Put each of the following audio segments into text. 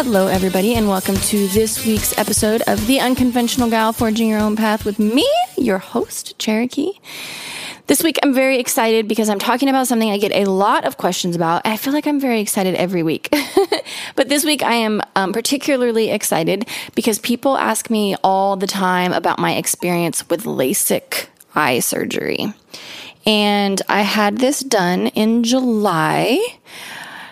Hello, everybody, and welcome to this week's episode of The Unconventional Gal Forging Your Own Path with me, your host, Cherokee. This week, I'm very excited because I'm talking about something I get a lot of questions about. I feel like I'm very excited every week. but this week, I am um, particularly excited because people ask me all the time about my experience with LASIK eye surgery. And I had this done in July.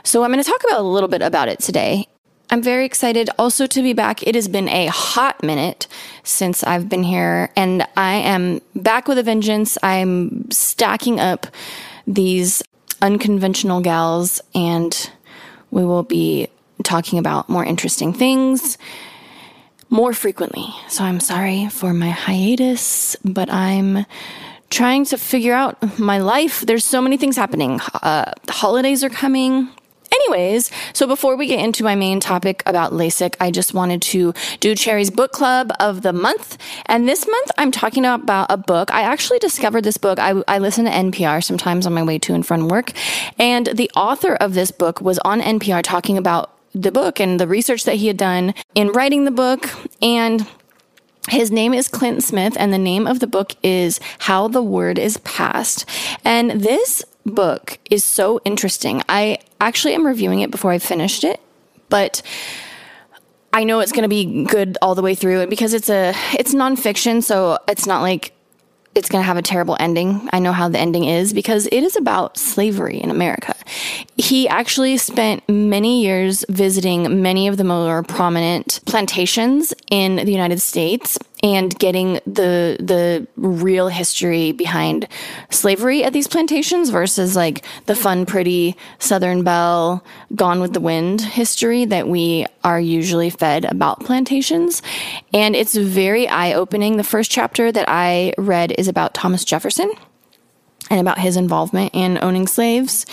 So I'm going to talk about a little bit about it today. I'm very excited also to be back. It has been a hot minute since I've been here, and I am back with a vengeance. I'm stacking up these unconventional gals, and we will be talking about more interesting things more frequently. So I'm sorry for my hiatus, but I'm trying to figure out my life. There's so many things happening. Uh, holidays are coming. Anyways, so before we get into my main topic about LASIK, I just wanted to do Cherry's book club of the month. And this month, I'm talking about a book. I actually discovered this book. I, I listen to NPR sometimes on my way to and from work. And the author of this book was on NPR talking about the book and the research that he had done in writing the book. And his name is Clint Smith, and the name of the book is How the Word is Passed. And this book is so interesting. I actually am reviewing it before I finished it, but I know it's going to be good all the way through because it's a it's nonfiction, so it's not like it's going to have a terrible ending. I know how the ending is because it is about slavery in America. He actually spent many years visiting many of the more prominent plantations in the United States and getting the the real history behind slavery at these plantations versus like the fun pretty southern belle gone with the wind history that we are usually fed about plantations and it's very eye opening the first chapter that I read is about Thomas Jefferson and about his involvement in owning slaves.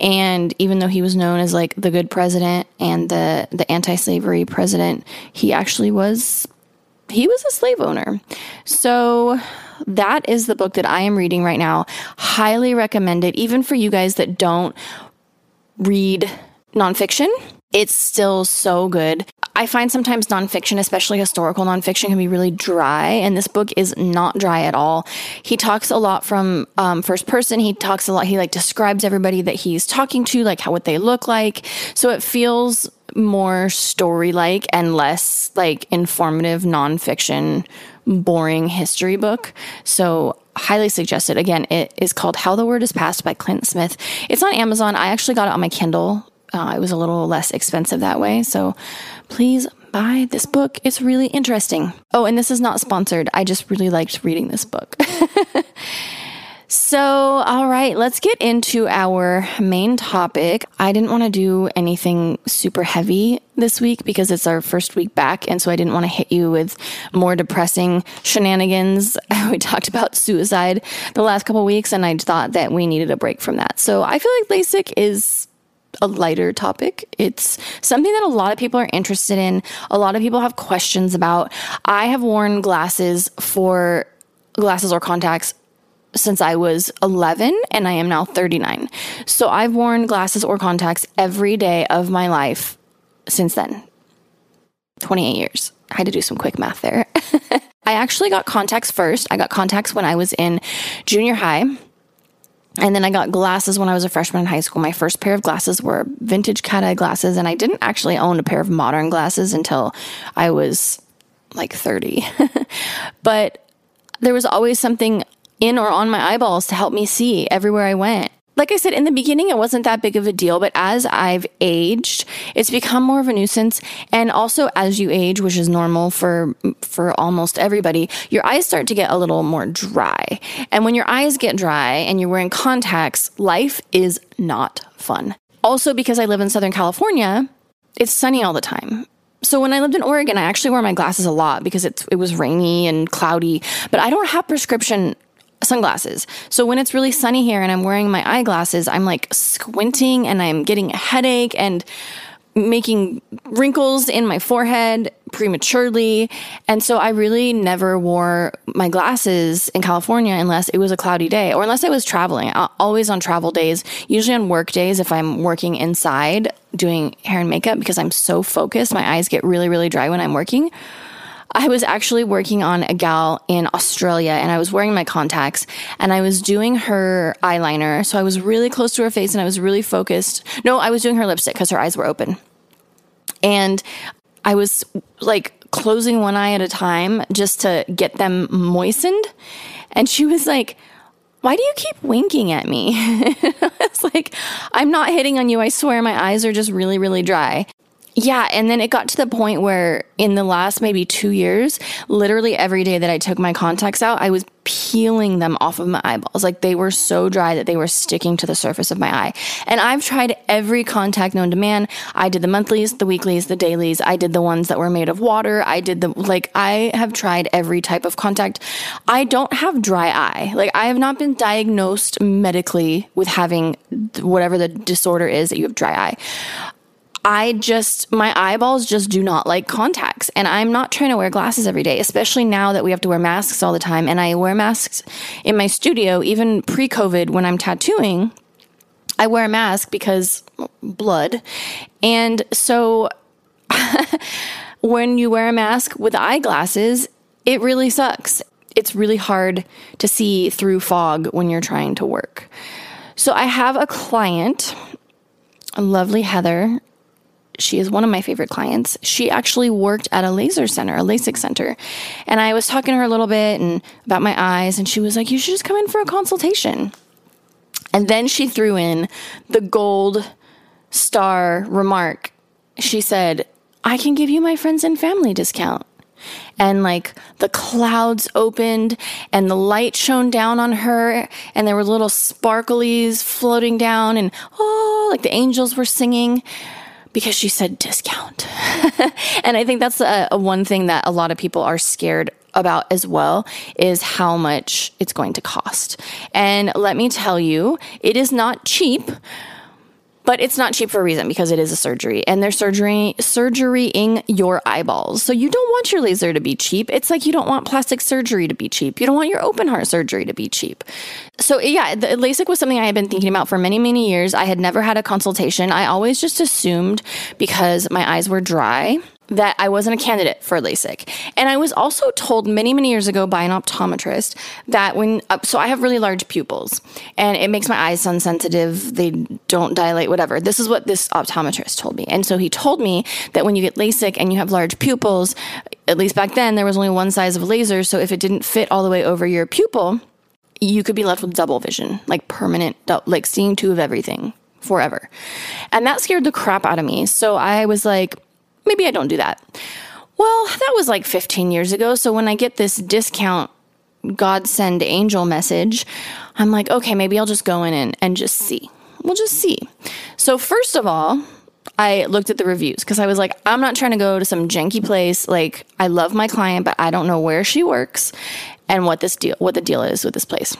And even though he was known as like the good president and the, the anti slavery president, he actually was, he was a slave owner. So that is the book that I am reading right now. Highly recommend it, even for you guys that don't read nonfiction. It's still so good. I find sometimes nonfiction, especially historical nonfiction, can be really dry, and this book is not dry at all. He talks a lot from um, first person. He talks a lot. He like describes everybody that he's talking to, like how what they look like. So it feels more story like and less like informative nonfiction, boring history book. So highly suggested. Again, it is called How the Word is Passed by Clint Smith. It's on Amazon. I actually got it on my Kindle uh, it was a little less expensive that way. So please buy this book. It's really interesting. Oh, and this is not sponsored. I just really liked reading this book. So, all right, let's get into our main topic. I didn't want to do anything super heavy this week because it's our first week back. And so I didn't want to hit you with more depressing shenanigans. we talked about suicide the last couple weeks, and I thought that we needed a break from that. So I feel like LASIK is a lighter topic. It's something that a lot of people are interested in. A lot of people have questions about. I have worn glasses for glasses or contacts since I was 11 and I am now 39. So I've worn glasses or contacts every day of my life since then. 28 years. I had to do some quick math there. I actually got contacts first. I got contacts when I was in junior high. And then I got glasses when I was a freshman in high school. My first pair of glasses were vintage cat eye glasses, and I didn't actually own a pair of modern glasses until I was like 30. but there was always something in or on my eyeballs to help me see everywhere I went like I said, in the beginning, it wasn't that big of a deal, but as I've aged, it's become more of a nuisance. And also as you age, which is normal for, for almost everybody, your eyes start to get a little more dry. And when your eyes get dry and you're wearing contacts, life is not fun. Also, because I live in Southern California, it's sunny all the time. So when I lived in Oregon, I actually wore my glasses a lot because it, it was rainy and cloudy, but I don't have prescription sunglasses. So when it's really sunny here and I'm wearing my eyeglasses, I'm like squinting and I'm getting a headache and making wrinkles in my forehead prematurely. And so I really never wore my glasses in California unless it was a cloudy day or unless I was traveling, always on travel days, usually on work days if I'm working inside doing hair and makeup because I'm so focused. My eyes get really, really dry when I'm working. I was actually working on a gal in Australia and I was wearing my contacts and I was doing her eyeliner. So I was really close to her face and I was really focused. No, I was doing her lipstick because her eyes were open. And I was like closing one eye at a time just to get them moistened. And she was like, why do you keep winking at me? it's like, I'm not hitting on you. I swear my eyes are just really, really dry. Yeah. And then it got to the point where in the last maybe two years, literally every day that I took my contacts out, I was peeling them off of my eyeballs. Like they were so dry that they were sticking to the surface of my eye. And I've tried every contact known to man. I did the monthlies, the weeklies, the dailies. I did the ones that were made of water. I did the, like, I have tried every type of contact. I don't have dry eye. Like, I have not been diagnosed medically with having whatever the disorder is that you have dry eye. I just, my eyeballs just do not like contacts. And I'm not trying to wear glasses every day, especially now that we have to wear masks all the time. And I wear masks in my studio, even pre COVID when I'm tattooing. I wear a mask because blood. And so when you wear a mask with eyeglasses, it really sucks. It's really hard to see through fog when you're trying to work. So I have a client, a lovely Heather, she is one of my favorite clients. She actually worked at a laser center, a LASIK center. And I was talking to her a little bit and about my eyes, and she was like, You should just come in for a consultation. And then she threw in the gold star remark. She said, I can give you my friends and family discount. And like the clouds opened and the light shone down on her, and there were little sparklies floating down, and oh, like the angels were singing because she said discount. and I think that's a, a, one thing that a lot of people are scared about as well is how much it's going to cost. And let me tell you, it is not cheap but it's not cheap for a reason because it is a surgery and they're surgery surgerying your eyeballs. So you don't want your laser to be cheap. It's like you don't want plastic surgery to be cheap. You don't want your open heart surgery to be cheap. So yeah, the LASIK was something I had been thinking about for many, many years. I had never had a consultation. I always just assumed because my eyes were dry that I wasn't a candidate for LASIK. And I was also told many, many years ago by an optometrist that when, uh, so I have really large pupils and it makes my eyes sun sensitive. They don't dilate, whatever. This is what this optometrist told me. And so he told me that when you get LASIK and you have large pupils, at least back then, there was only one size of laser. So if it didn't fit all the way over your pupil, you could be left with double vision, like permanent, like seeing two of everything forever. And that scared the crap out of me. So I was like, maybe I don't do that. Well, that was like 15 years ago. So when I get this discount God send angel message, I'm like, okay, maybe I'll just go in and, and just see. We'll just see. So, first of all, I looked at the reviews because I was like, I'm not trying to go to some janky place. Like, I love my client, but I don't know where she works and what this deal, what the deal is with this place.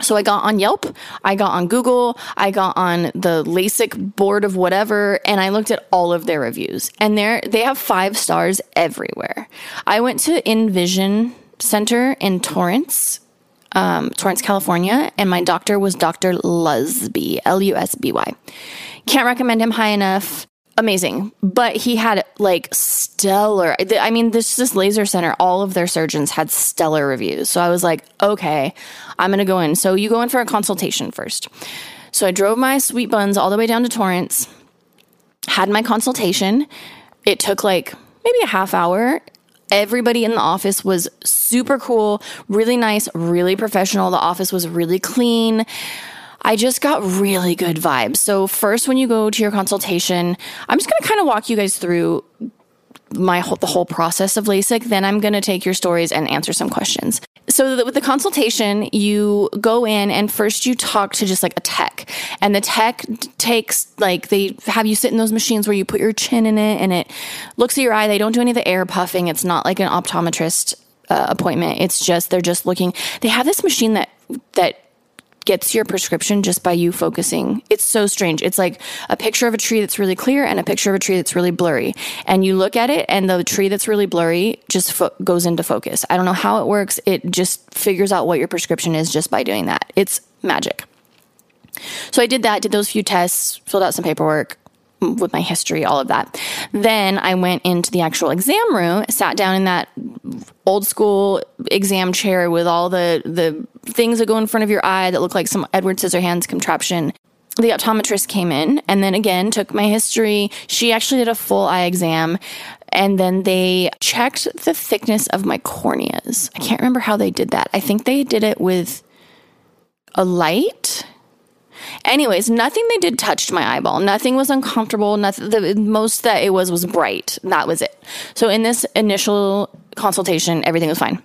So I got on Yelp, I got on Google, I got on the LASIK board of whatever, and I looked at all of their reviews. And they they have five stars everywhere. I went to NVISION Center in Torrance, um, Torrance, California, and my doctor was Dr. Lusby, L U S B Y. Can't recommend him high enough amazing. But he had like stellar. I mean, this this laser center, all of their surgeons had stellar reviews. So I was like, okay, I'm gonna go in. So you go in for a consultation first. So I drove my sweet buns all the way down to Torrance, had my consultation. It took like maybe a half hour. Everybody in the office was super cool, really nice, really professional. The office was really clean. I just got really good vibes. So, first, when you go to your consultation, I'm just going to kind of walk you guys through my whole, the whole process of LASIK. Then I'm going to take your stories and answer some questions. So with the consultation, you go in and first you talk to just like a tech, and the tech takes like they have you sit in those machines where you put your chin in it, and it looks at your eye. They don't do any of the air puffing. It's not like an optometrist uh, appointment. It's just they're just looking. They have this machine that that gets your prescription just by you focusing. It's so strange. It's like a picture of a tree that's really clear and a picture of a tree that's really blurry. And you look at it, and the tree that's really blurry just fo- goes into focus. I don't know how it works. It just figures out what your prescription is just by doing that. It's magic. So I did that, did those few tests, filled out some paperwork, with my history, all of that. Then I went into the actual exam room, sat down in that old school exam chair with all the the things that go in front of your eye that look like some Edward Scissorhands contraption. The optometrist came in and then again took my history. She actually did a full eye exam and then they checked the thickness of my corneas. I can't remember how they did that. I think they did it with a light Anyways, nothing they did touched my eyeball. Nothing was uncomfortable. Nothing. The most that it was was bright. That was it. So in this initial consultation, everything was fine.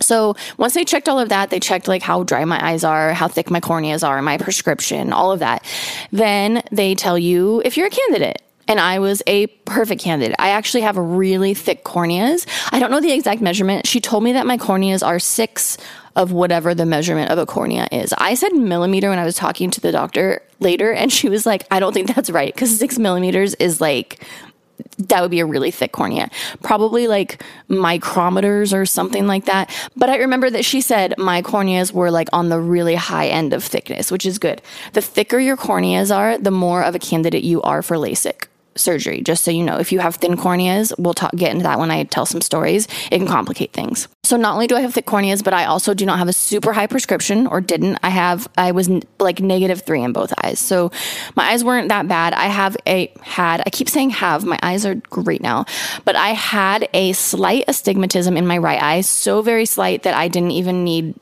So once they checked all of that, they checked like how dry my eyes are, how thick my corneas are, my prescription, all of that. Then they tell you if you're a candidate. And I was a perfect candidate. I actually have really thick corneas. I don't know the exact measurement. She told me that my corneas are six of whatever the measurement of a cornea is. I said millimeter when I was talking to the doctor later, and she was like, I don't think that's right because six millimeters is like that would be a really thick cornea, probably like micrometers or something like that. But I remember that she said my corneas were like on the really high end of thickness, which is good. The thicker your corneas are, the more of a candidate you are for LASIK surgery, just so you know. If you have thin corneas, we'll talk, get into that when I tell some stories. It can complicate things. So not only do I have thick corneas, but I also do not have a super high prescription or didn't. I have, I was n- like negative three in both eyes. So my eyes weren't that bad. I have a, had, I keep saying have, my eyes are great now, but I had a slight astigmatism in my right eye, so very slight that I didn't even need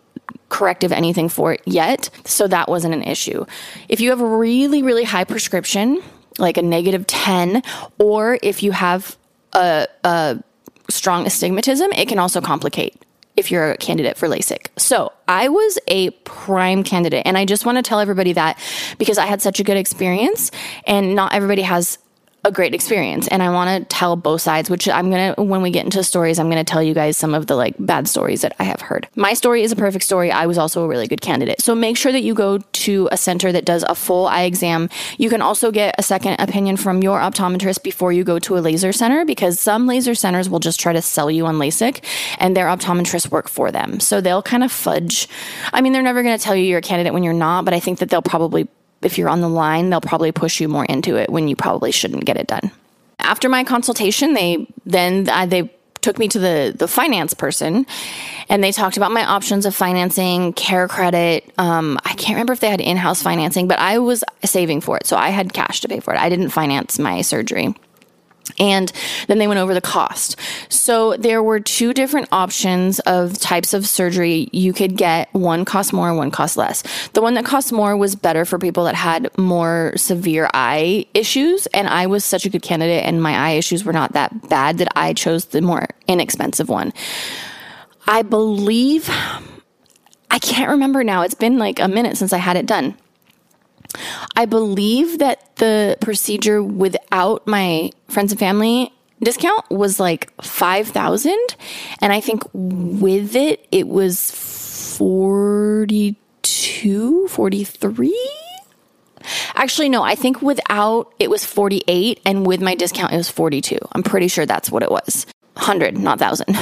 corrective anything for it yet. So that wasn't an issue. If you have a really, really high prescription, like a negative 10, or if you have a, a strong astigmatism, it can also complicate if you're a candidate for LASIK. So I was a prime candidate. And I just want to tell everybody that because I had such a good experience and not everybody has a great experience and I want to tell both sides, which I'm going to, when we get into stories, I'm going to tell you guys some of the like bad stories that I have heard. My story is a perfect story. I was also a really good candidate. So make sure that you go to a center that does a full eye exam. You can also get a second opinion from your optometrist before you go to a laser center because some laser centers will just try to sell you on LASIK and their optometrists work for them. So they'll kind of fudge. I mean, they're never going to tell you you're a candidate when you're not, but I think that they'll probably if you're on the line, they'll probably push you more into it when you probably shouldn't get it done. After my consultation, they then they took me to the the finance person and they talked about my options of financing CareCredit um, i can't remember if they had in-house financing but i was saving for it. So i had cash to pay for it. I didn't finance my surgery and then they went over the cost. So there were two different options of types of surgery you could get. One cost more, one cost less. The one that cost more was better for people that had more severe eye issues. And I was such a good candidate, and my eye issues were not that bad that I chose the more inexpensive one. I believe, I can't remember now. It's been like a minute since I had it done. I believe that the procedure without my friends and family discount was like 5000 and I think with it it was 42 43 Actually, no, I think without it was 48 and with my discount it was 42. I'm pretty sure that's what it was. 100, not 1000.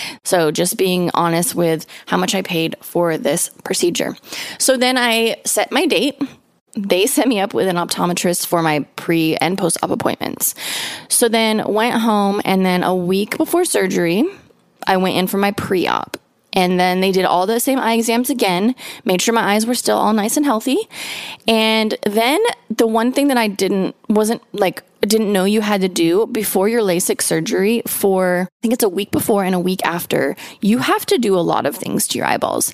so just being honest with how much I paid for this procedure. So then I set my date. They set me up with an optometrist for my pre and post op appointments. So then went home and then a week before surgery, I went in for my pre op. And then they did all the same eye exams again, made sure my eyes were still all nice and healthy. And then the one thing that I didn't, wasn't like, didn't know you had to do before your LASIK surgery for, I think it's a week before and a week after, you have to do a lot of things to your eyeballs.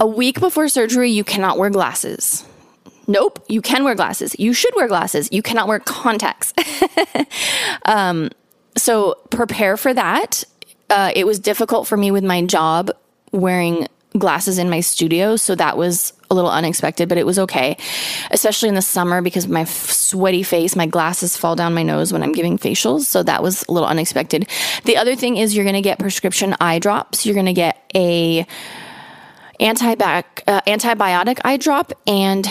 A week before surgery, you cannot wear glasses. Nope, you can wear glasses. You should wear glasses. You cannot wear contacts. um, so prepare for that uh, it was difficult for me with my job wearing glasses in my studio. So that was a little unexpected, but it was okay, especially in the summer because my sweaty face, my glasses fall down my nose when I'm giving facials. So that was a little unexpected. The other thing is you're going to get prescription eye drops. You're going to get a antibac- uh, antibiotic eye drop and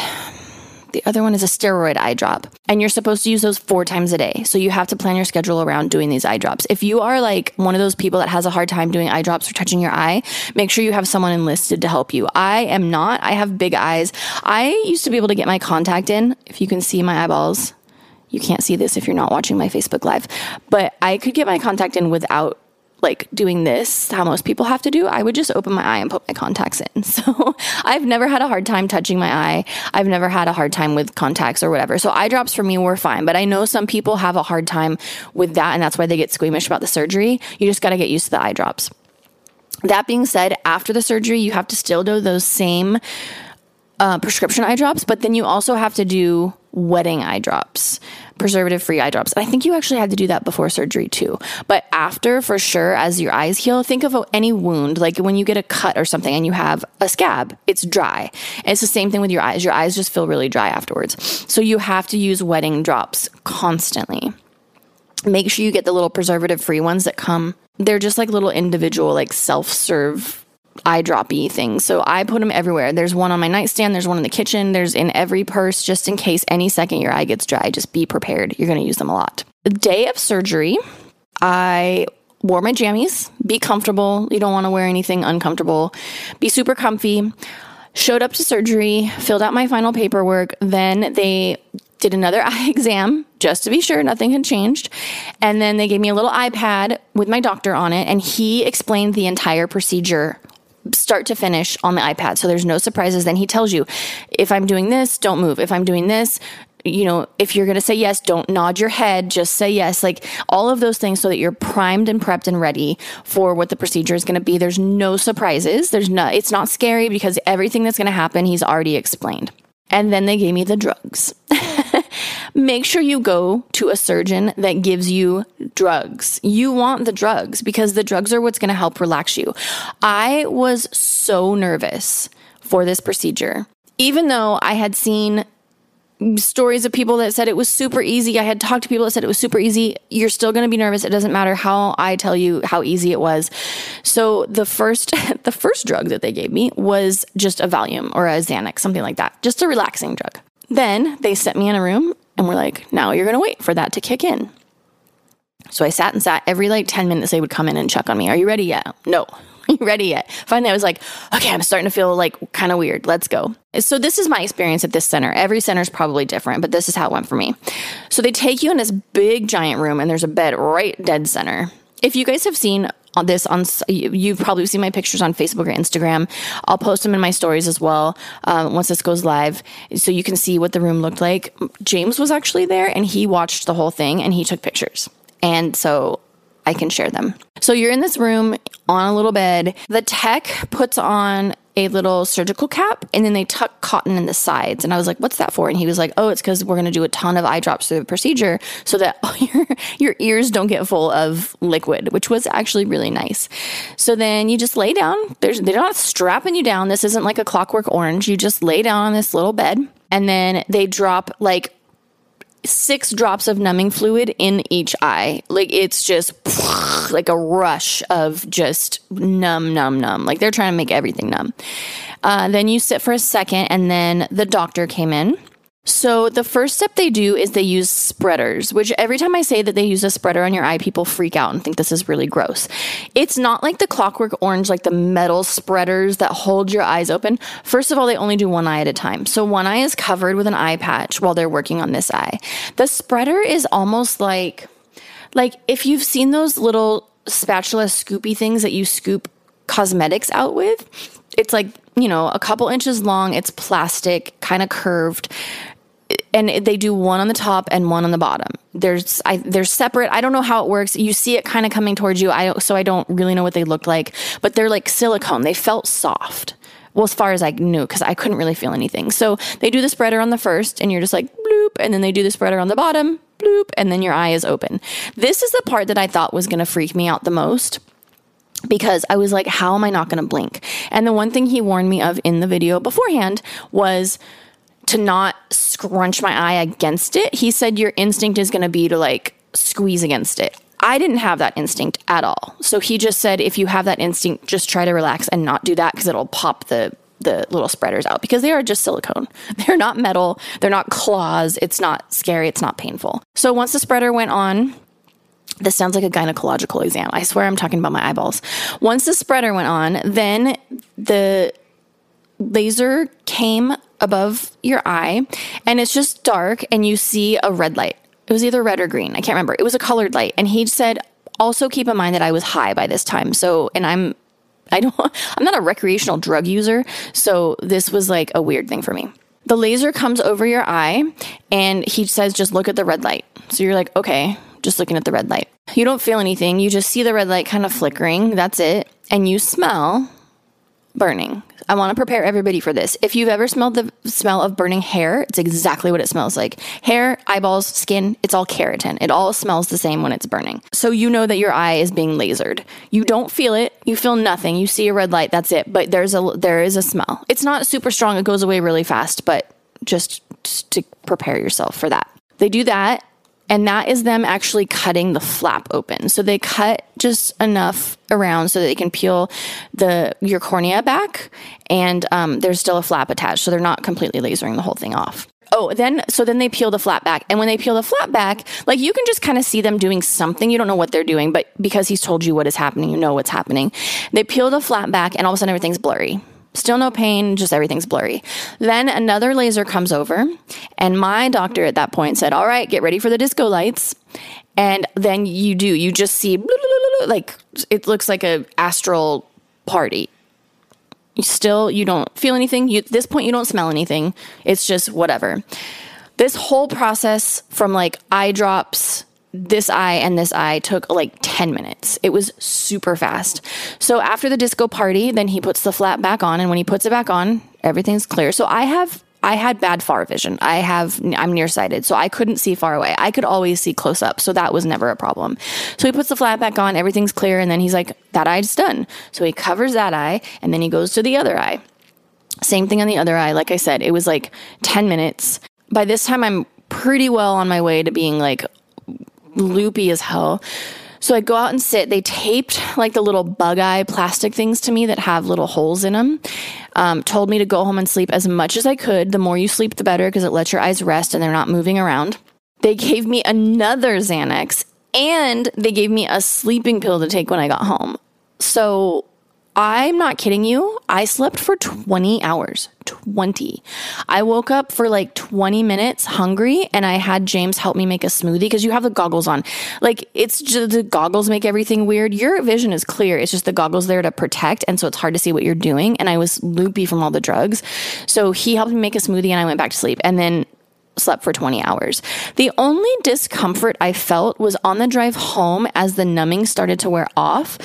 the other one is a steroid eye drop. And you're supposed to use those four times a day. So you have to plan your schedule around doing these eye drops. If you are like one of those people that has a hard time doing eye drops or touching your eye, make sure you have someone enlisted to help you. I am not. I have big eyes. I used to be able to get my contact in. If you can see my eyeballs, you can't see this if you're not watching my Facebook Live, but I could get my contact in without like doing this, how most people have to do, I would just open my eye and put my contacts in. So I've never had a hard time touching my eye. I've never had a hard time with contacts or whatever. So eye drops for me were fine, but I know some people have a hard time with that, and that's why they get squeamish about the surgery. You just got to get used to the eye drops. That being said, after the surgery, you have to still do those same uh, prescription eye drops, but then you also have to do wetting eye drops, preservative free eye drops. And I think you actually had to do that before surgery too. But after, for sure, as your eyes heal, think of any wound, like when you get a cut or something and you have a scab, it's dry. And it's the same thing with your eyes. Your eyes just feel really dry afterwards. So you have to use wetting drops constantly. Make sure you get the little preservative free ones that come. They're just like little individual, like self serve eye droppy things. So I put them everywhere. There's one on my nightstand, there's one in the kitchen, there's in every purse just in case any second your eye gets dry. Just be prepared. You're going to use them a lot. The day of surgery, I wore my jammies. Be comfortable. You don't want to wear anything uncomfortable. Be super comfy. Showed up to surgery, filled out my final paperwork. Then they did another eye exam just to be sure nothing had changed. And then they gave me a little iPad with my doctor on it, and he explained the entire procedure start to finish on the iPad. So there's no surprises. Then he tells you, if I'm doing this, don't move. If I'm doing this, you know, if you're going to say yes, don't nod your head, just say yes. Like all of those things so that you're primed and prepped and ready for what the procedure is going to be. There's no surprises. There's no, it's not scary because everything that's going to happen, he's already explained. And then they gave me the drugs. Make sure you go to a surgeon that gives you drugs. You want the drugs because the drugs are what's going to help relax you. I was so nervous for this procedure. Even though I had seen stories of people that said it was super easy. I had talked to people that said it was super easy. You're still going to be nervous. It doesn't matter how I tell you how easy it was. So the first the first drug that they gave me was just a Valium or a Xanax, something like that. Just a relaxing drug. Then they set me in a room and were like, "Now you're going to wait for that to kick in." So I sat and sat every like 10 minutes they would come in and check on me. Are you ready yet? No. you ready yet? Finally, I was like, okay, I'm starting to feel like kind of weird. Let's go. So, this is my experience at this center. Every center is probably different, but this is how it went for me. So, they take you in this big, giant room, and there's a bed right dead center. If you guys have seen this on you've probably seen my pictures on facebook or instagram i'll post them in my stories as well um, once this goes live so you can see what the room looked like james was actually there and he watched the whole thing and he took pictures and so I can share them. So you're in this room on a little bed. The tech puts on a little surgical cap and then they tuck cotton in the sides. And I was like, what's that for? And he was like, oh, it's because we're going to do a ton of eye drops through the procedure so that your, your ears don't get full of liquid, which was actually really nice. So then you just lay down. There's, they're not strapping you down. This isn't like a clockwork orange. You just lay down on this little bed and then they drop like six drops of numbing fluid in each eye. Like it's just like a rush of just numb, numb, numb. Like they're trying to make everything numb. Uh, then you sit for a second, and then the doctor came in so, the first step they do is they use spreaders, which every time I say that they use a spreader on your eye, people freak out and think this is really gross. It's not like the clockwork orange, like the metal spreaders that hold your eyes open. First of all, they only do one eye at a time. So, one eye is covered with an eye patch while they're working on this eye. The spreader is almost like, like if you've seen those little spatula scoopy things that you scoop cosmetics out with, it's like you know, a couple inches long. It's plastic, kind of curved and they do one on the top and one on the bottom. There's I, they're separate. I don't know how it works. You see it kind of coming towards you. I so I don't really know what they look like, but they're like silicone. They felt soft. Well, as far as I knew, because I couldn't really feel anything. So they do the spreader on the first, and you're just like bloop, and then they do the spreader on the bottom, bloop, and then your eye is open. This is the part that I thought was going to freak me out the most because I was like, how am I not going to blink? And the one thing he warned me of in the video beforehand was to not scrunch my eye against it. He said your instinct is going to be to like squeeze against it. I didn't have that instinct at all. So he just said, if you have that instinct, just try to relax and not do that because it'll pop the the little spreaders out because they are just silicone. They're not metal. They're not claws. It's not scary. It's not painful. So once the spreader went on, this sounds like a gynecological exam. I swear I'm talking about my eyeballs. Once the spreader went on, then the laser came above your eye and it's just dark and you see a red light. It was either red or green. I can't remember. It was a colored light. And he said, also keep in mind that I was high by this time. So, and I'm, I don't, I'm not a recreational drug user. So this was like a weird thing for me. The laser comes over your eye and he says, just look at the red light. So you're like, okay, just looking at the red light. You don't feel anything. You just see the red light kind of flickering. That's it. And you smell burning. I want to prepare everybody for this. If you've ever smelled the smell of burning hair, it's exactly what it smells like. Hair, eyeballs, skin, it's all keratin. It all smells the same when it's burning. So you know that your eye is being lasered. You don't feel it. You feel nothing. You see a red light, that's it. But there's a there is a smell. It's not super strong. It goes away really fast, but just, just to prepare yourself for that. They do that and that is them actually cutting the flap open. So they cut just enough around so that they can peel the your cornea back, and um, there's still a flap attached, so they're not completely lasering the whole thing off. Oh, then so then they peel the flap back, and when they peel the flap back, like you can just kind of see them doing something. You don't know what they're doing, but because he's told you what is happening, you know what's happening. They peel the flap back, and all of a sudden everything's blurry. Still no pain, just everything's blurry. Then another laser comes over, and my doctor at that point said, All right, get ready for the disco lights. And then you do, you just see like it looks like a astral party. You still you don't feel anything. You, at this point you don't smell anything. It's just whatever. This whole process from like eye drops this eye and this eye took like 10 minutes. It was super fast. So after the disco party, then he puts the flap back on and when he puts it back on, everything's clear. So I have I had bad far vision. I have I'm nearsighted, so I couldn't see far away. I could always see close up, so that was never a problem. So he puts the flap back on, everything's clear and then he's like that eye's done. So he covers that eye and then he goes to the other eye. Same thing on the other eye. Like I said, it was like 10 minutes. By this time I'm pretty well on my way to being like loopy as hell. So I go out and sit. They taped like the little bug eye plastic things to me that have little holes in them. Um, told me to go home and sleep as much as I could. The more you sleep, the better because it lets your eyes rest and they're not moving around. They gave me another Xanax and they gave me a sleeping pill to take when I got home. So I'm not kidding you. I slept for 20 hours. 20. I woke up for like 20 minutes hungry and I had James help me make a smoothie because you have the goggles on. Like it's just the goggles make everything weird. Your vision is clear. It's just the goggles there to protect. And so it's hard to see what you're doing. And I was loopy from all the drugs. So he helped me make a smoothie and I went back to sleep. And then slept for 20 hours. The only discomfort I felt was on the drive home as the numbing started to wear off.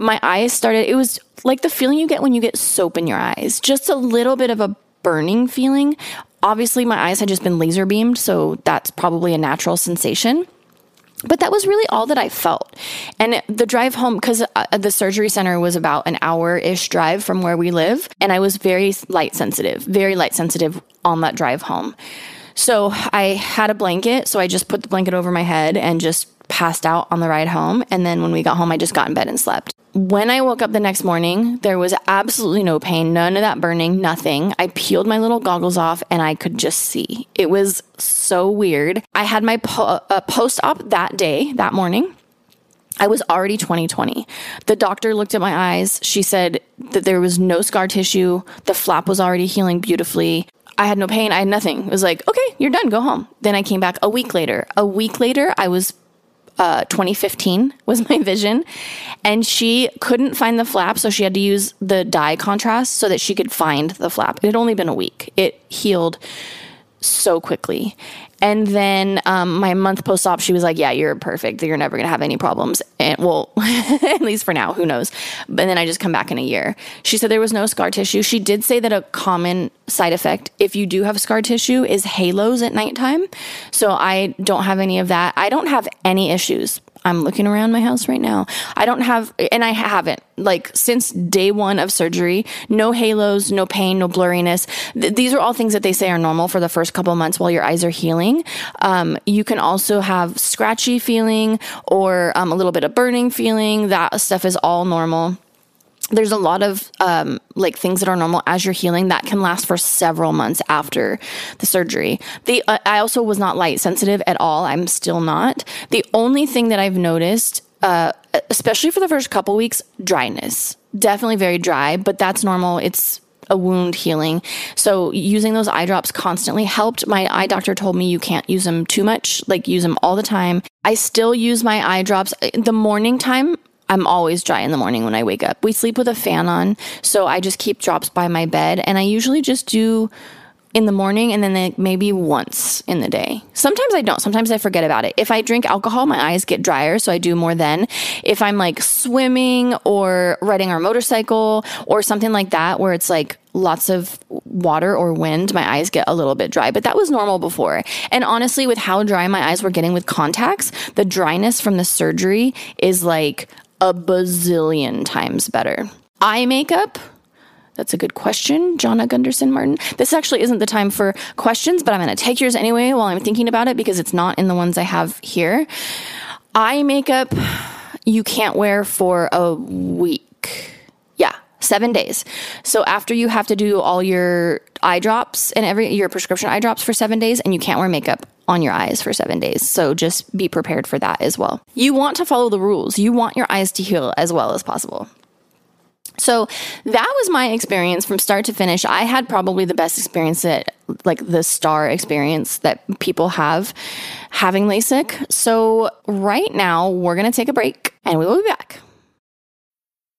My eyes started, it was like the feeling you get when you get soap in your eyes, just a little bit of a burning feeling. Obviously, my eyes had just been laser beamed, so that's probably a natural sensation. But that was really all that I felt. And the drive home, because uh, the surgery center was about an hour ish drive from where we live, and I was very light sensitive, very light sensitive on that drive home. So I had a blanket, so I just put the blanket over my head and just passed out on the ride home. And then when we got home, I just got in bed and slept. When I woke up the next morning, there was absolutely no pain, none of that burning, nothing. I peeled my little goggles off and I could just see. It was so weird. I had my po- uh, post op that day, that morning. I was already 2020. The doctor looked at my eyes. She said that there was no scar tissue. The flap was already healing beautifully. I had no pain. I had nothing. It was like, okay, you're done. Go home. Then I came back a week later. A week later, I was uh, 2015 was my vision. And she couldn't find the flap, so she had to use the dye contrast so that she could find the flap. It had only been a week. It healed so quickly. And then um, my month post op, she was like, "Yeah, you're perfect. You're never gonna have any problems." And well, at least for now, who knows? But then I just come back in a year. She said there was no scar tissue. She did say that a common side effect, if you do have scar tissue, is halos at nighttime. So I don't have any of that. I don't have any issues. I'm looking around my house right now. I don't have, and I haven't, like, since day one of surgery, no halos, no pain, no blurriness. Th- these are all things that they say are normal for the first couple months while your eyes are healing. Um, you can also have scratchy feeling or um, a little bit of burning feeling. That stuff is all normal there's a lot of um, like things that are normal as you're healing that can last for several months after the surgery. The uh, I also was not light sensitive at all. I'm still not. The only thing that I've noticed, uh, especially for the first couple weeks, dryness. Definitely very dry, but that's normal. It's a wound healing. So using those eye drops constantly helped. My eye doctor told me you can't use them too much, like use them all the time. I still use my eye drops the morning time. I'm always dry in the morning when I wake up. We sleep with a fan on, so I just keep drops by my bed and I usually just do in the morning and then maybe once in the day. Sometimes I don't. Sometimes I forget about it. If I drink alcohol, my eyes get drier, so I do more then. If I'm like swimming or riding our motorcycle or something like that where it's like lots of water or wind, my eyes get a little bit dry, but that was normal before. And honestly, with how dry my eyes were getting with contacts, the dryness from the surgery is like a bazillion times better. Eye makeup, that's a good question, Jonna Gunderson Martin. This actually isn't the time for questions, but I'm going to take yours anyway while I'm thinking about it because it's not in the ones I have here. Eye makeup, you can't wear for a week. Yeah, seven days. So after you have to do all your eye drops and every your prescription eye drops for seven days, and you can't wear makeup on your eyes for seven days. So just be prepared for that as well. You want to follow the rules. You want your eyes to heal as well as possible. So that was my experience from start to finish. I had probably the best experience that, like, the star experience that people have having LASIK. So, right now, we're going to take a break and we will be back.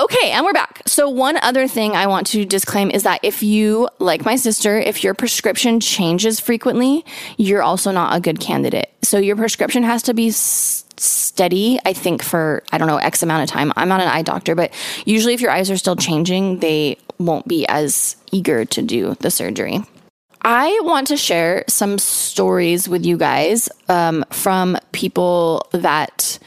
Okay, and we're back. So, one other thing I want to disclaim is that if you, like my sister, if your prescription changes frequently, you're also not a good candidate. So, your prescription has to be s- steady, I think, for, I don't know, X amount of time. I'm not an eye doctor, but usually if your eyes are still changing, they won't be as eager to do the surgery. I want to share some stories with you guys um, from people that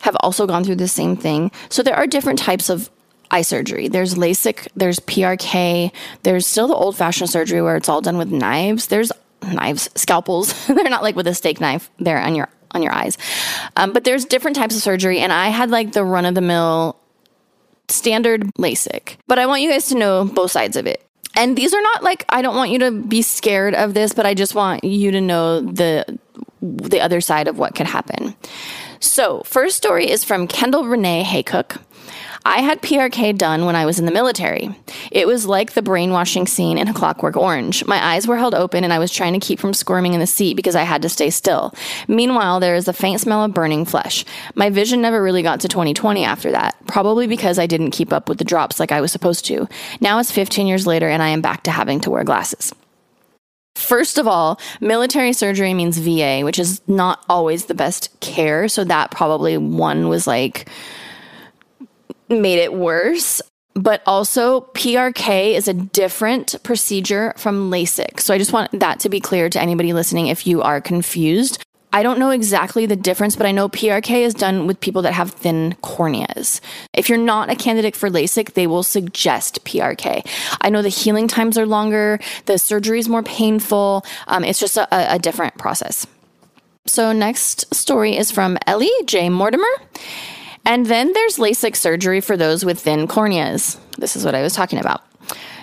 have also gone through the same thing. So there are different types of eye surgery. There's LASIK, there's PRK, there's still the old fashioned surgery where it's all done with knives. There's knives, scalpels. They're not like with a steak knife there on your on your eyes. Um, but there's different types of surgery, and I had like the run of the mill standard LASIK. But I want you guys to know both sides of it. And these are not like I don't want you to be scared of this, but I just want you to know the the other side of what could happen. So, first story is from Kendel Renee Haycook. I had PRK done when I was in the military. It was like the brainwashing scene in A Clockwork Orange. My eyes were held open and I was trying to keep from squirming in the seat because I had to stay still. Meanwhile, there is a faint smell of burning flesh. My vision never really got to 2020 after that, probably because I didn't keep up with the drops like I was supposed to. Now it's 15 years later and I am back to having to wear glasses. First of all, military surgery means VA, which is not always the best care. So that probably one was like, made it worse. But also, PRK is a different procedure from LASIK. So I just want that to be clear to anybody listening if you are confused. I don't know exactly the difference, but I know PRK is done with people that have thin corneas. If you're not a candidate for LASIK, they will suggest PRK. I know the healing times are longer, the surgery is more painful. Um, it's just a, a different process. So, next story is from Ellie J. Mortimer. And then there's LASIK surgery for those with thin corneas. This is what I was talking about.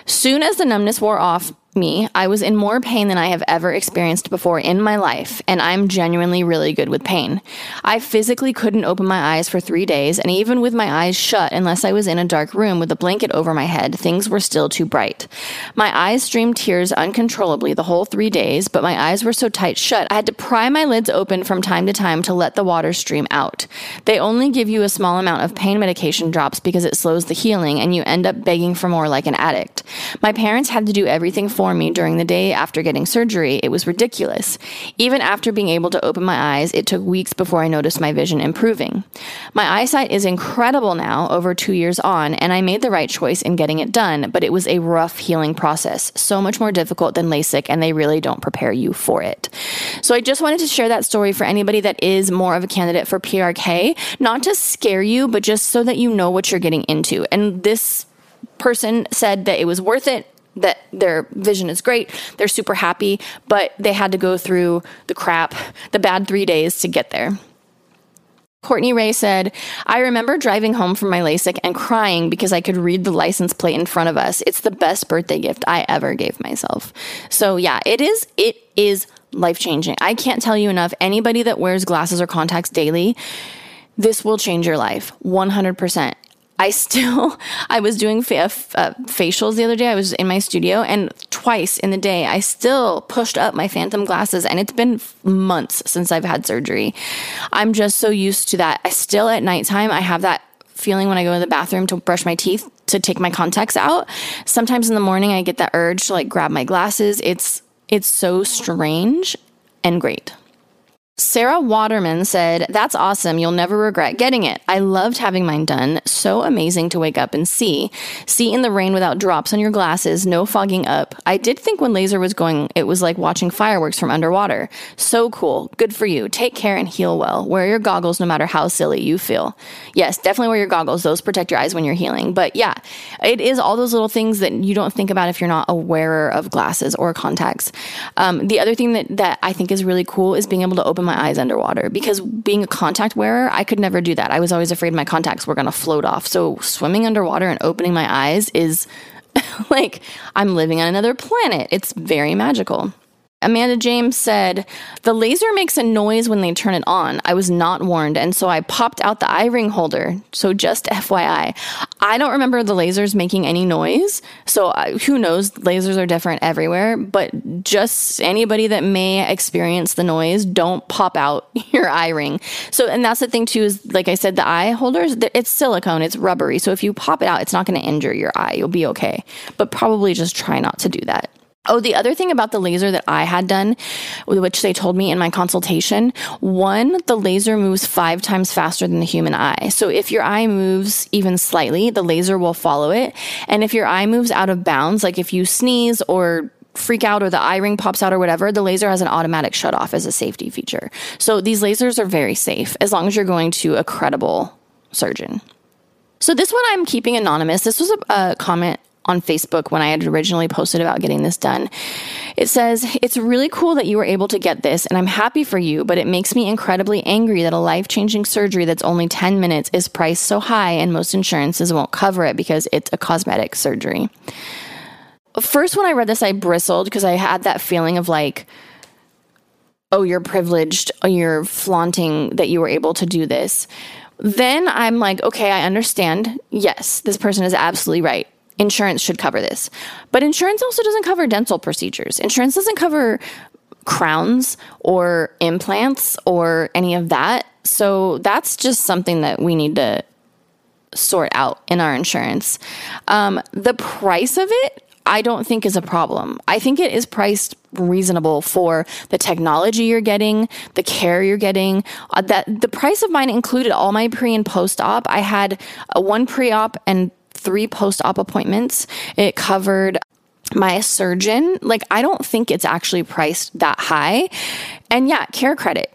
Soon as the numbness wore off, me, I was in more pain than I have ever experienced before in my life, and I'm genuinely really good with pain. I physically couldn't open my eyes for three days, and even with my eyes shut, unless I was in a dark room with a blanket over my head, things were still too bright. My eyes streamed tears uncontrollably the whole three days, but my eyes were so tight shut, I had to pry my lids open from time to time to let the water stream out. They only give you a small amount of pain medication drops because it slows the healing, and you end up begging for more like an addict. My parents had to do everything for for me during the day after getting surgery, it was ridiculous. Even after being able to open my eyes, it took weeks before I noticed my vision improving. My eyesight is incredible now, over two years on, and I made the right choice in getting it done, but it was a rough healing process, so much more difficult than LASIK, and they really don't prepare you for it. So I just wanted to share that story for anybody that is more of a candidate for PRK, not to scare you, but just so that you know what you're getting into. And this person said that it was worth it that their vision is great. They're super happy, but they had to go through the crap, the bad three days to get there. Kortney Rae said, I remember driving home from my LASIK and crying because I could read the license plate in front of us. It's the best birthday gift I ever gave myself. So, yeah, it is, it is life changing. I can't tell you enough. Anybody that wears glasses or contacts daily, this will change your life 100%. I still, I was doing fa- uh, facials the other day. I was in my studio and twice in the day, I still pushed up my phantom glasses and it's been months since I've had surgery. I'm just so used to that. I still at nighttime, I have that feeling when I go to the bathroom to brush my teeth to take my contacts out. Sometimes in the morning, I get that urge to like grab my glasses. It's, it's so strange and great. Sarah Waterman said, That's awesome. You'll never regret getting it. I loved having mine done. So amazing to wake up and see. See in the rain without drops on your glasses, no fogging up. I did think when laser was going, it was like watching fireworks from underwater. So cool. Good for you. Take care and heal well. Wear your goggles no matter how silly you feel. Yes, definitely wear your goggles. Those protect your eyes when you're healing. But yeah, it is all those little things that you don't think about if you're not a wearer of glasses or contacts. Um, the other thing that, that I think is really cool is being able to open open my eyes underwater because being a contact wearer, I could never do that. I was always afraid my contacts were going to float off. So swimming underwater and opening my eyes is like I'm living on another planet. It's very magical. Amanda James said, The laser makes a noise when they turn it on. I was not warned, and so I popped out the eye ring holder. So just FYI. I don't remember the lasers making any noise. So uh, who knows? Lasers are different everywhere, but just anybody that may experience the noise, don't pop out your eye ring. So, and that's the thing too, is like I said, the eye holders, it's silicone, it's rubbery. So if you pop it out, it's not going to injure your eye. You'll be okay. But probably just try not to do that. Oh, the other thing about the laser that I had done, which they told me in my consultation, one, the laser moves five times faster than the human eye. So if your eye moves even slightly, the laser will follow it. And if your eye moves out of bounds, like if you sneeze or freak out or the eye ring pops out or whatever, the laser has an automatic shut off as a safety feature. So these lasers are very safe as long as you're going to a credible surgeon. So this one I'm keeping anonymous. This was a, a comment on Facebook when I had originally posted about getting this done. It says, It's really cool that you were able to get this, and I'm happy for you, but it makes me incredibly angry that a life changing surgery that's only 10 minutes is priced so high and most insurances won't cover it because it's a cosmetic surgery. First, when I read this, I bristled because I had that feeling of like, oh, you're privileged, oh, you're flaunting that you were able to do this. Then I'm like, okay, I understand. Yes, this person is absolutely right insurance should cover this. But insurance also doesn't cover dental procedures. Insurance doesn't cover crowns or implants or any of that. So that's just something that we need to sort out in our insurance. Um, the price of it, I don't think is a problem. I think it is priced reasonable for the technology you're getting, the care you're getting. Uh, that the price of mine included all my pre and post op. I had one pre op and three post op appointments. It covered my surgeon. Like, I don't think it's actually priced that high. And yeah, care credit.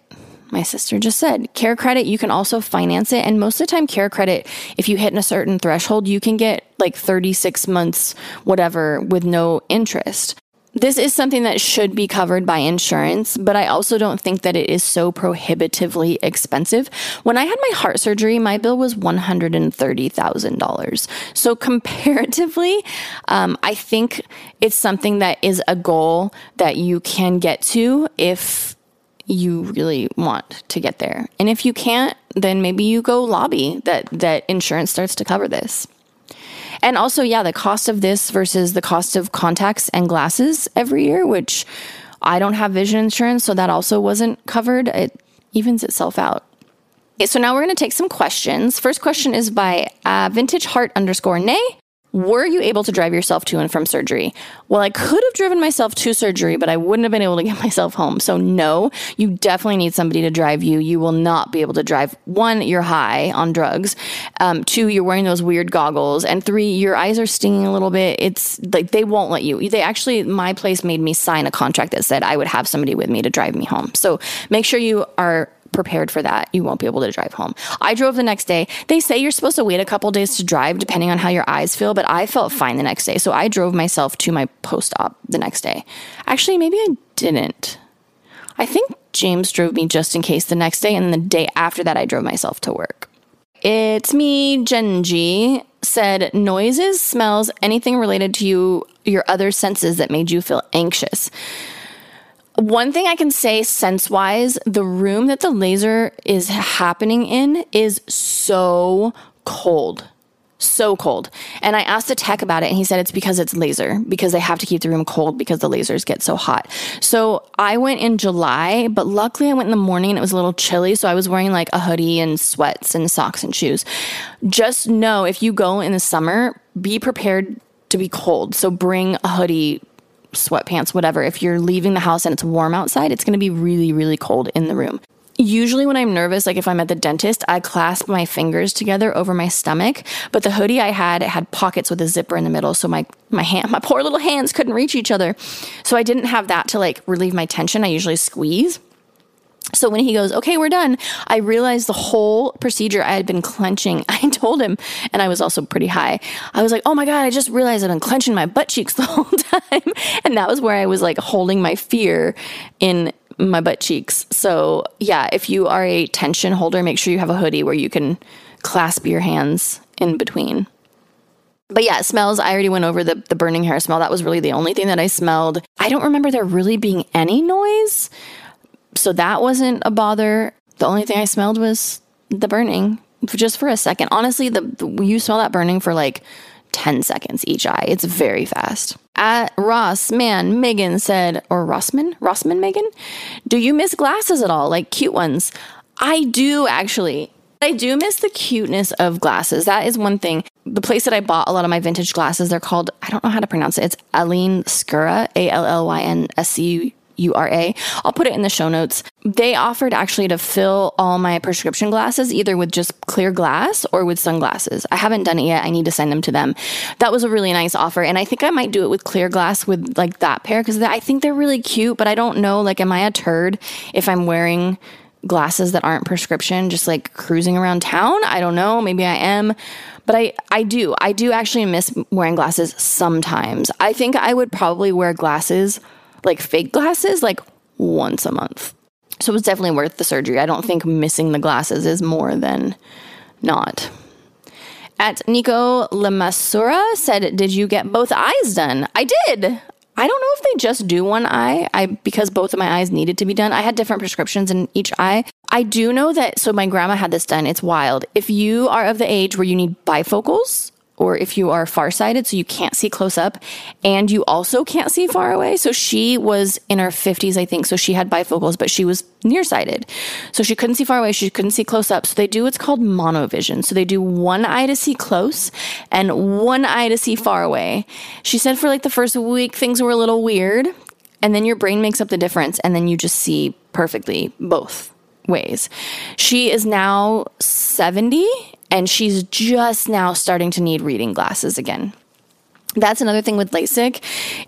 My sister just said care credit, you can also finance it. And most of the time, care credit, if you hit a certain threshold, you can get like 36 months, whatever, with no interest. This is something that should be covered by insurance, but I also don't think that it is so prohibitively expensive. When I had my heart surgery, my bill was $130,000. So, comparatively, um, I think it's something that is a goal that you can get to if you really want to get there. And if you can't, then maybe you go lobby that, that insurance starts to cover this. And also, yeah, the cost of this versus the cost of contacts and glasses every year, which I don't have vision insurance, so that also wasn't covered. It evens itself out. Okay, so now we're going to take some questions. First question is by uh, vintage heart underscore nay. Were you able to drive yourself to and from surgery? Well, I could have driven myself to surgery, but I wouldn't have been able to get myself home. So, no, you definitely need somebody to drive you. You will not be able to drive. One, you're high on drugs. Um, two, you're wearing those weird goggles. And three, your eyes are stinging a little bit. It's like they won't let you. They actually, my place made me sign a contract that said I would have somebody with me to drive me home. So, make sure you are prepared for that, you won't be able to drive home. I drove the next day. They say you're supposed to wait a couple days to drive depending on how your eyes feel, but I felt fine the next day. So I drove myself to my post op the next day. Actually, maybe I didn't. I think James drove me just in case the next day, and the day after that, I drove myself to work. It's me, Genji, said noises, smells, anything related to you, your other senses that made you feel anxious. One thing I can say sense wise, the room that the laser is happening in is so cold. So cold. And I asked the tech about it and he said it's because it's laser, because they have to keep the room cold because the lasers get so hot. So I went in July, but luckily I went in the morning and it was a little chilly. So I was wearing like a hoodie and sweats and socks and shoes. Just know if you go in the summer, be prepared to be cold. So bring a hoodie, sweatpants, whatever. If you're leaving the house and it's warm outside, it's going to be really, really cold in the room. Usually, when I'm nervous, like if I'm at the dentist, I clasp my fingers together over my stomach. But the hoodie I had it had pockets with a zipper in the middle, so my my hand, my poor little hands couldn't reach each other. So I didn't have that to like relieve my tension. I usually squeeze. So when he goes, okay, we're done, I realized the whole procedure I had been clenching. I told him, and I was also pretty high. I was like, oh my God, I just realized I've been clenching my butt cheeks the whole time. And that was where I was like holding my fear in my butt cheeks. So yeah, if you are a tension holder, make sure you have a hoodie where you can clasp your hands in between. But yeah, smells. I already went over the, the burning hair smell. That was really the only thing that I smelled. I don't remember there really being any noise. So that wasn't a bother. The only thing I smelled was the burning just for a second. Honestly, the, the you smell that burning for like 10 seconds each eye. It's very fast. At Ross, man, Meghan said, or Rossman, Rossman, Meghan, do you miss glasses at all? Like cute ones? I do actually. I do miss the cuteness of glasses. That is one thing. The place that I bought a lot of my vintage glasses, they're called, I don't know how to pronounce it. It's Allyn Scura, A L L Y N S C U R A. I'll put it in the show notes. They offered actually to fill all my prescription glasses either with just clear glass or with sunglasses. I haven't done it yet. I need to send them to them. That was a really nice offer. And I think I might do it with clear glass with like that pair because I think they're really cute, but I don't know. Like, am I a turd if I'm wearing glasses that aren't prescription just like cruising around town? I don't know. Maybe I am. But I, I do. I do actually miss wearing glasses sometimes. I think I would probably wear glasses like fake glasses like once a month. So it was definitely worth the surgery. I don't think missing the glasses is more than not. At Nikole Masura said, Did you get both eyes done? I did. I don't know if they just do one eye. I because both of my eyes needed to be done. I had different prescriptions in each eye. I do know that so my grandma had this done. It's wild. If you are of the age where you need bifocals, or if you are farsighted, so you can't see close up and you also can't see far away. So she was in her 50s, I think. So she had bifocals, but she was nearsighted. So she couldn't see far away. She couldn't see close up. So they do what's called monovision. So they do one eye to see close and one eye to see far away. She said for like the first week, things were a little weird. And then your brain makes up the difference. And then you just see perfectly both ways. She is now 70 and she's just now starting to need reading glasses again. That's another thing with LASIK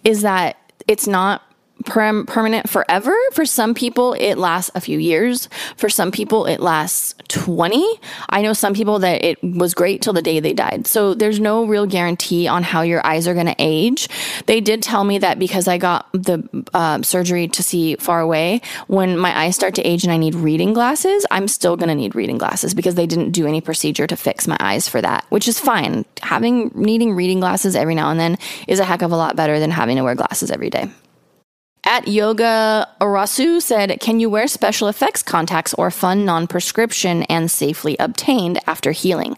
is that it's not perm- permanent forever. For some people, it lasts a few years. For some people, it lasts 20. I know some people that it was great till the day they died. So there's no real guarantee on how your eyes are going to age. They did tell me that because I got the uh, surgery to see far away, when my eyes start to age and I need reading glasses, I'm still going to need reading glasses because they didn't do any procedure to fix my eyes for that, which is fine. Having needing reading glasses every now and then is a heck of a lot better than having to wear glasses every day. At Yoga Arasu said, Can you wear special effects contacts or fun non prescription and safely obtained after healing?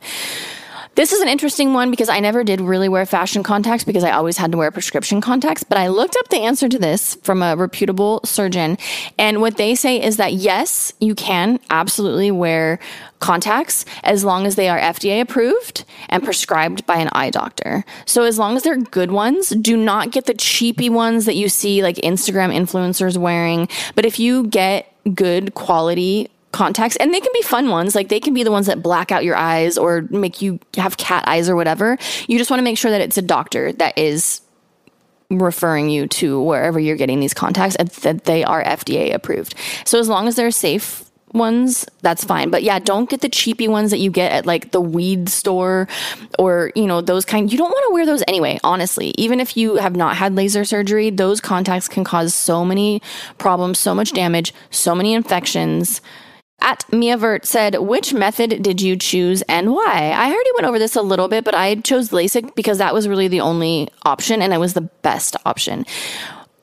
This is an interesting one because I never did really wear fashion contacts because I always had to wear prescription contacts. But I looked up the answer to this from a reputable surgeon. And what they say is that yes, you can absolutely wear contacts as long as they are FDA approved and prescribed by an eye doctor. So as long as they're good ones, do not get the cheapy ones that you see like Instagram influencers wearing. But if you get good quality contacts and they can be fun ones like they can be the ones that black out your eyes or make you have cat eyes or whatever you just want to make sure that it's a doctor that is referring you to wherever you're getting these contacts and that they are FDA approved so as long as they're safe ones, that's fine. But yeah, don't get the cheapy ones that you get at like the weed store or, you know, those kind. You don't want to wear those anyway, honestly. Even if you have not had laser surgery, those contacts can cause so many problems, so much damage, so many infections. At Mia Vert said, which method did you choose and why? I already went over this a little bit, but I chose LASIK because that was really the only option and it was the best option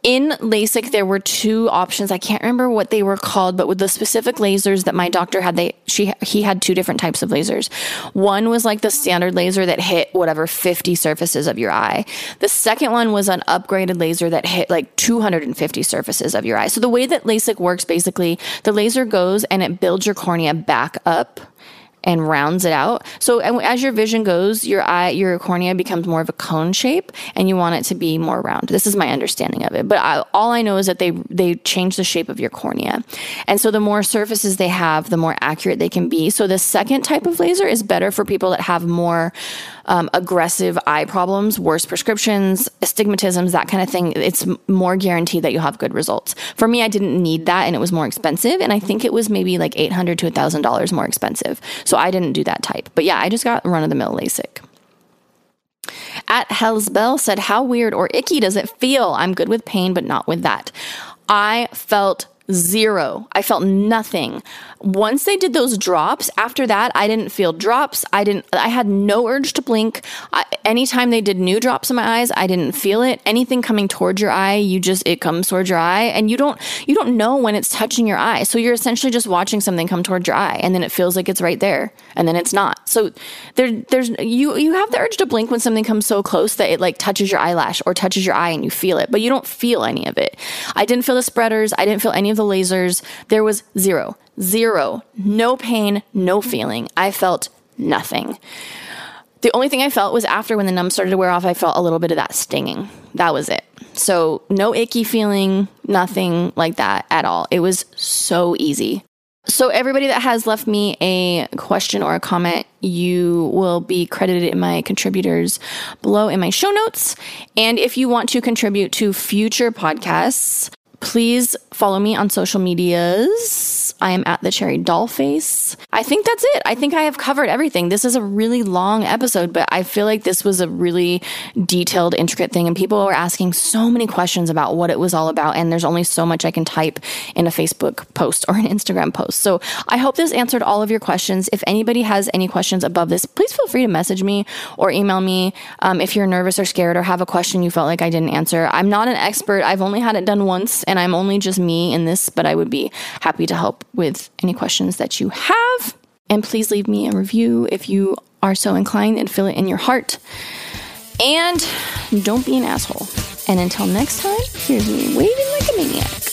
in LASIK, there were two options. I can't remember what they were called, but with the specific lasers that my doctor had, they she he had two different types of lasers. One was like the standard laser that hit whatever 50 surfaces of your eye. The second one was an upgraded laser that hit like 250 surfaces of your eye. So the way that LASIK works, basically, the laser goes and it builds your cornea back up and rounds it out. So as your vision goes, your eye, your cornea becomes more of a cone shape, and you want it to be more round. This is my understanding of it. But I, all I know is that they they change the shape of your cornea, and so the more surfaces they have, the more accurate they can be. So the second type of laser is better for people that have more um, aggressive eye problems, worse prescriptions, astigmatisms, that kind of thing. It's more guaranteed that you'll have good results. For me, I didn't need that, and it was more expensive, and I think it was maybe like eight hundred to thousand dollars more expensive. So I didn't do that type. But yeah, I just got run of the mill LASIK. At Hell's Bell said, How weird or icky does it feel? I'm good with pain, but not with that. I felt zero. I felt nothing once they did those drops, after that, I didn't feel drops. I didn't, I had no urge to blink. I, anytime they did new drops in my eyes, I didn't feel it. Anything coming towards your eye, you just, it comes towards your eye and you don't, you don't know when it's touching your eye. So you're essentially just watching something come towards your eye and then it feels like it's right there and then it's not. So there, there's, you, you have the urge to blink when something comes so close that it like touches your eyelash or touches your eye and you feel it, but you don't feel any of it. I didn't feel the spreaders. I didn't feel any of the lasers. There was zero. Zero. No pain, no feeling. I felt nothing. The only thing I felt was after when the numb started to wear off, I felt a little bit of that stinging. That was it. So, no icky feeling, nothing like that at all. It was so easy. So, everybody that has left me a question or a comment, you will be credited in my contributors below in my show notes. And if you want to contribute to future podcasts, Please follow me on social medias. I am at the cherry doll face. I think that's it. I think I have covered everything. This is a really long episode, but I feel like this was a really detailed, intricate thing. And people were asking so many questions about what it was all about. And there's only so much I can type in a Facebook post or an Instagram post. So I hope this answered all of your questions. If anybody has any questions above this, please feel free to message me or email me um, if you're nervous or scared or have a question you felt like I didn't answer. I'm not an expert. I've only had it done once and I'm only just me in this, but I would be happy to help with any questions that you have. And please leave me a review if you are so inclined and feel it in your heart. And don't be an asshole. And until next time, here's me waving like a